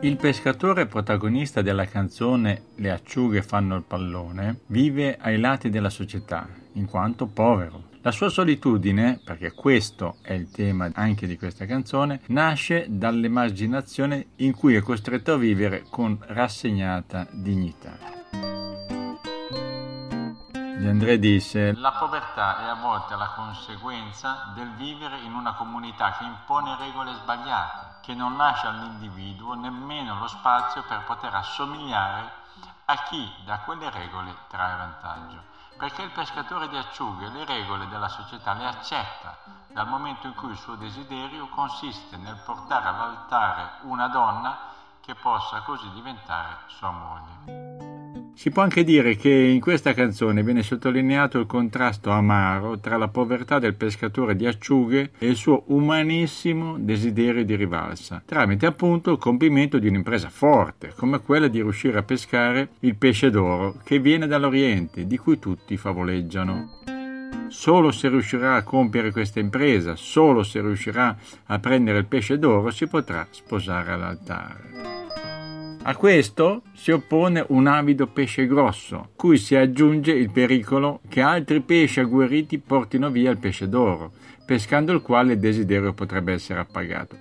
Il pescatore protagonista della canzone Le acciughe fanno il pallone vive ai lati della società, in quanto povero. La sua solitudine, perché questo è il tema anche di questa canzone, nasce dall'emarginazione in cui è costretto a vivere con rassegnata dignità. De André disse La povertà è a volte la conseguenza del vivere in una comunità che impone regole sbagliate, che non lascia all'individuo nemmeno lo spazio per poter assomigliare a chi da quelle regole trae vantaggio. Perché il pescatore di acciughe le regole della società le accetta dal momento in cui il suo desiderio consiste nel portare all'altare una donna che possa così diventare sua moglie. Si può anche dire che in questa canzone viene sottolineato il contrasto amaro tra la povertà del pescatore di acciughe e il suo umanissimo desiderio di rivalsa, tramite appunto il compimento di un'impresa forte, come quella di riuscire a pescare il pesce d'oro che viene dall'Oriente, di cui tutti favoleggiano. Solo se riuscirà a compiere questa impresa, solo se riuscirà a prendere il pesce d'oro, si potrà sposare all'altare. A questo si oppone un avido pesce grosso, cui si aggiunge il pericolo che altri pesci agguerriti portino via il pesce d'oro, pescando il quale il desiderio potrebbe essere appagato.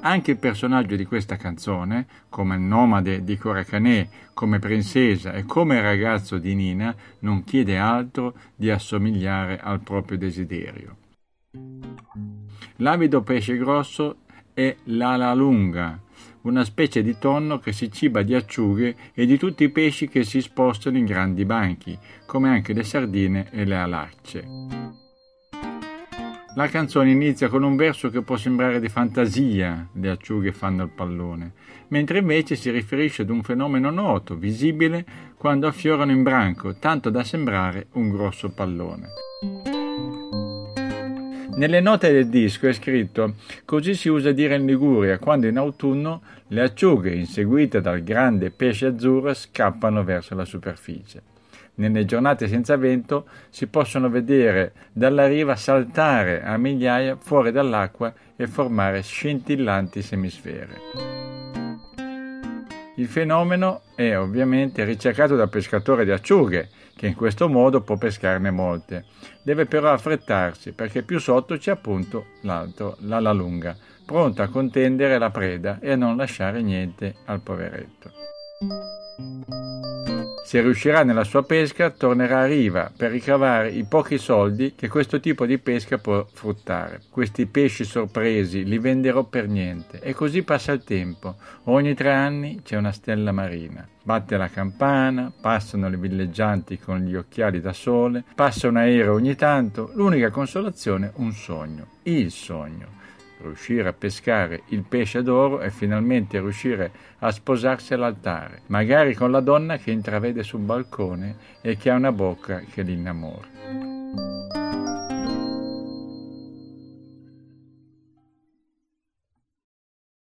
Anche il personaggio di questa canzone, come il nomade di Coracanè, come princesa e come ragazzo di Nina, non chiede altro di assomigliare al proprio desiderio. L'avido pesce grosso è l'ala lunga, una specie di tonno che si ciba di acciughe e di tutti i pesci che si spostano in grandi banchi, come anche le sardine e le alacce. La canzone inizia con un verso che può sembrare di fantasia, le acciughe fanno il pallone, mentre invece si riferisce ad un fenomeno noto, visibile, quando affiorano in branco, tanto da sembrare un grosso pallone. Nelle note del disco è scritto Così si usa dire in Liguria quando in autunno le acciughe, inseguite dal grande pesce azzurro, scappano verso la superficie. Nelle giornate senza vento si possono vedere dalla riva saltare a migliaia fuori dall'acqua e formare scintillanti semisfere. Il fenomeno è ovviamente ricercato dal pescatore di acciughe, che in questo modo può pescarne molte. Deve però affrettarsi perché più sotto c'è appunto l'altro, l'ala lunga, pronta a contendere la preda e a non lasciare niente al poveretto. Se riuscirà nella sua pesca, tornerà a riva per ricavare i pochi soldi che questo tipo di pesca può fruttare. Questi pesci sorpresi li venderò per niente e così passa il tempo. Ogni tre anni c'è una stella marina. Batte la campana, passano le villeggianti con gli occhiali da sole, passa un aereo ogni tanto, l'unica consolazione un sogno, il sogno riuscire a pescare il pesce d'oro e finalmente riuscire a sposarsi all'altare, magari con la donna che intravede sul balcone e che ha una bocca che l'innamora.